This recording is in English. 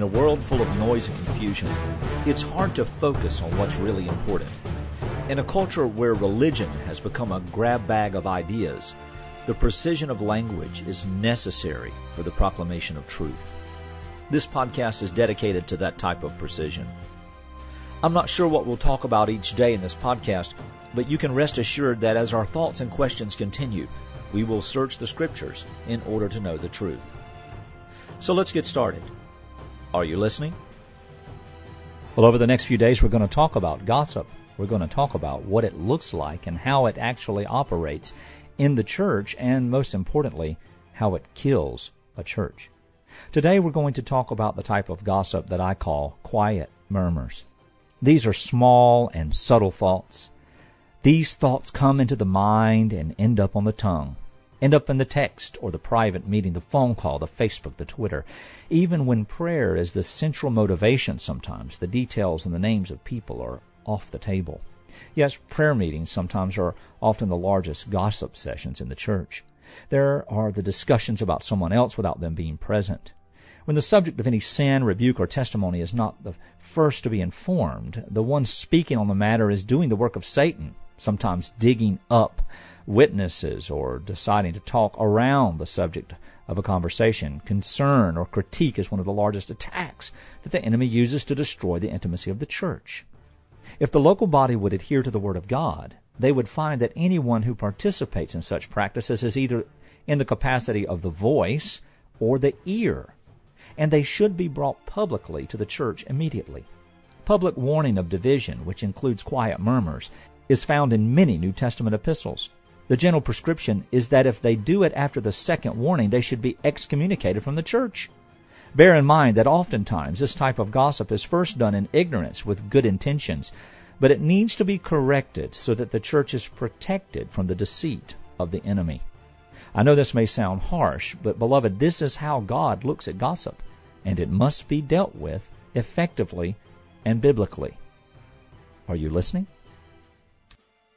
In a world full of noise and confusion, it's hard to focus on what's really important. In a culture where religion has become a grab bag of ideas, the precision of language is necessary for the proclamation of truth. This podcast is dedicated to that type of precision. I'm not sure what we'll talk about each day in this podcast, but you can rest assured that as our thoughts and questions continue, we will search the scriptures in order to know the truth. So let's get started. Are you listening? Well, over the next few days, we're going to talk about gossip. We're going to talk about what it looks like and how it actually operates in the church, and most importantly, how it kills a church. Today, we're going to talk about the type of gossip that I call quiet murmurs. These are small and subtle thoughts. These thoughts come into the mind and end up on the tongue end up in the text or the private meeting, the phone call, the Facebook, the Twitter. Even when prayer is the central motivation sometimes, the details and the names of people are off the table. Yes, prayer meetings sometimes are often the largest gossip sessions in the church. There are the discussions about someone else without them being present. When the subject of any sin, rebuke, or testimony is not the first to be informed, the one speaking on the matter is doing the work of Satan, sometimes digging up witnesses or deciding to talk around the subject of a conversation. Concern or critique is one of the largest attacks that the enemy uses to destroy the intimacy of the church. If the local body would adhere to the Word of God, they would find that anyone who participates in such practices is either in the capacity of the voice or the ear, and they should be brought publicly to the church immediately. Public warning of division, which includes quiet murmurs, is found in many New Testament epistles. The general prescription is that if they do it after the second warning, they should be excommunicated from the church. Bear in mind that oftentimes this type of gossip is first done in ignorance with good intentions, but it needs to be corrected so that the church is protected from the deceit of the enemy. I know this may sound harsh, but beloved, this is how God looks at gossip, and it must be dealt with effectively and biblically. Are you listening?